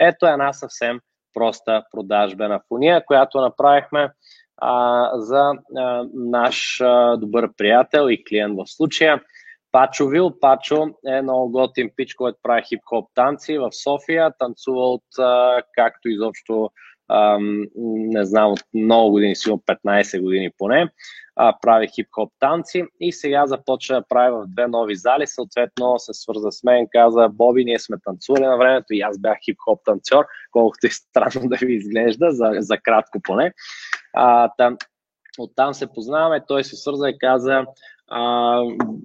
Ето една съвсем проста продажбена фуния, която направихме а, за а, наш а, добър приятел и клиент в случая. Пачо Вил. Пачо е много готин пич, който прави хип-хоп танци в София. Танцува от а, както изобщо ам, не знам, от много години, сигурно 15 години поне, а, прави хип-хоп танци и сега започва да прави в две нови зали, съответно се свърза с мен, каза, Боби, ние сме танцували на времето и аз бях хип-хоп танцор, колкото е странно да ви изглежда, за, за кратко поне. А, там, оттам се познаваме, той се свърза и каза, а,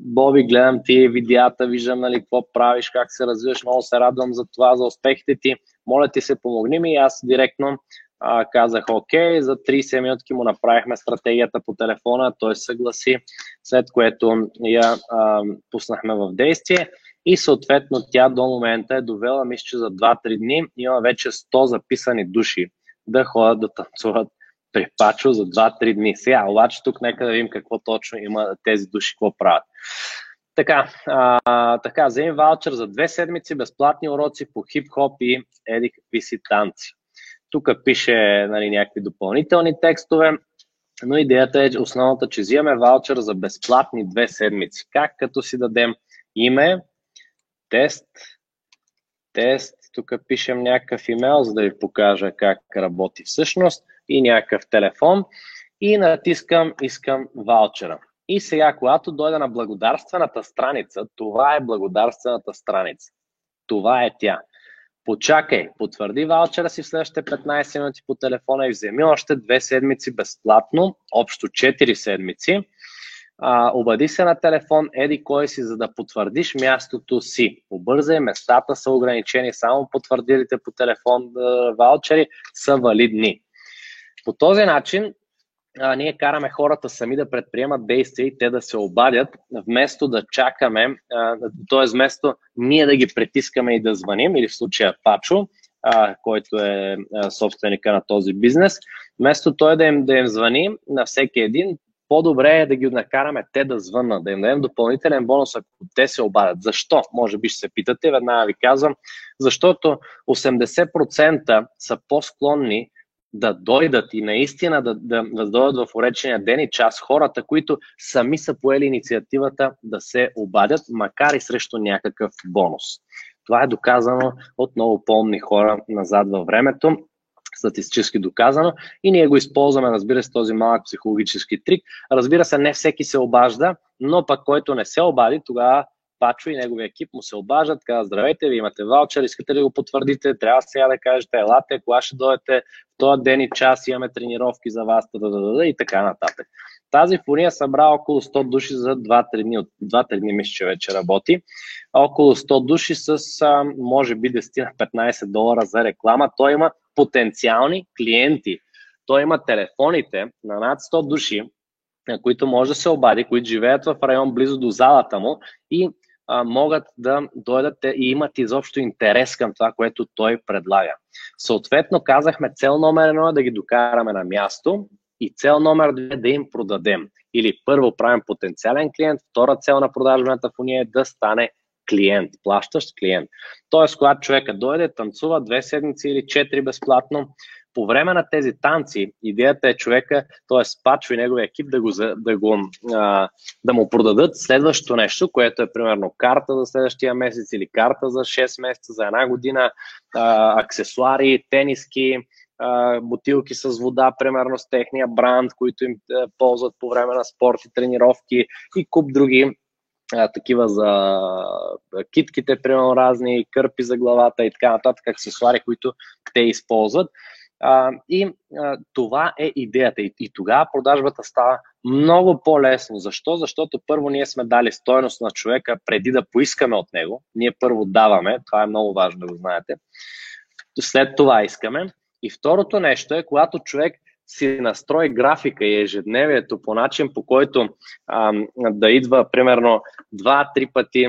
Боби, гледам ти видеята, виждам нали, какво правиш, как се развиваш, много се радвам за това, за успехите ти. Моля ти се, помогни ми и аз директно а, казах окей, за 30 минутки му направихме стратегията по телефона, той съгласи, след което я а, пуснахме в действие и съответно тя до момента е довела, мисля, че за 2-3 дни има вече 100 записани души да ходят да танцуват при Пачо за 2-3 дни. Сега, обаче тук нека да видим какво точно има тези души, какво правят. Така, а, така, вземи ваучер за две седмици, безплатни уроци по хип-хоп и еди какви си танци. Тук пише нали, някакви допълнителни текстове, но идеята е основната, че взимаме ваучер за безплатни две седмици. Как? Като си дадем име, тест, тест, тук пишем някакъв имейл, за да ви покажа как работи всъщност и някакъв телефон и натискам искам ваучера. И сега, когато дойда на благодарствената страница, това е благодарствената страница. Това е тя. Почакай, потвърди ваучера си в следващите 15 минути по телефона и вземи още две седмици безплатно, общо 4 седмици. А, обади се на телефон, еди кой си, за да потвърдиш мястото си. Обързай, местата са ограничени, само потвърдилите по телефон ваучери са валидни. По този начин а, ние караме хората сами да предприемат действия и те да се обадят, вместо да чакаме, т.е. вместо ние да ги притискаме и да звъним, или в случая Пачо, а, който е а, собственика на този бизнес, вместо той да им, да им звъни на всеки един, по-добре е да ги накараме те да звъннат, да им дадем допълнителен бонус, ако те се обадят. Защо? Може би ще се питате, веднага ви казвам. Защото 80% са по-склонни да дойдат и наистина да, да, да дойдат в уречения ден и час хората, които сами са поели инициативата да се обадят, макар и срещу някакъв бонус. Това е доказано от много помни хора назад във времето, статистически доказано и ние го използваме, разбира се, този малък психологически трик. Разбира се, не всеки се обажда, но пък който не се обади, тогава Пачо и неговия екип му се обажат, казват, здравейте, ви имате ваучер, искате ли го потвърдите, трябва сега да кажете, елате, кога ще дойдете, в този ден и час имаме тренировки за вас, да, да, да, да, и така нататък. Тази фурия събра около 100 души за 2-3 дни. От 2-3 дни мисля, че вече работи. Около 100 души с, може би, 10-15 долара за реклама. Той има потенциални клиенти. Той има телефоните на над 100 души, които може да се обади, които живеят в район близо до залата му и а, могат да дойдат и имат изобщо интерес към това, което той предлага. Съответно, казахме цел номер едно е да ги докараме на място и цел номер две е да им продадем. Или първо правим потенциален клиент, втора цел на продажбената фуния е да стане клиент, плащащ клиент. Тоест, когато човека дойде, танцува две седмици или четири безплатно, по време на тези танци, идеята е човека, т.е. Пачо и неговия екип да, го, да, го, а, да му продадат следващото нещо, което е примерно карта за следващия месец или карта за 6 месеца, за една година, а, аксесуари, тениски, бутилки с вода, примерно с техния бранд, които им ползват по време на спорт и тренировки и куп други а, такива за китките, примерно разни, кърпи за главата и така нататък, аксесуари, които те използват. И това е идеята. И, и тогава продажбата става много по-лесно. Защо? Защото първо ние сме дали стойност на човека преди да поискаме от него. Ние първо даваме, това е много важно да го знаете. След това искаме. И второто нещо е, когато човек си настрои графика и ежедневието по начин, по който а, да идва примерно 2-3 пъти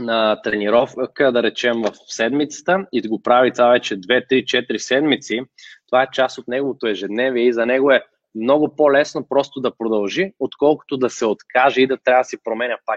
на тренировка, да речем в седмицата и да го прави това вече 2-3-4 седмици, това е част от неговото ежедневие и за него е много по-лесно просто да продължи, отколкото да се откаже и да трябва да си променя пак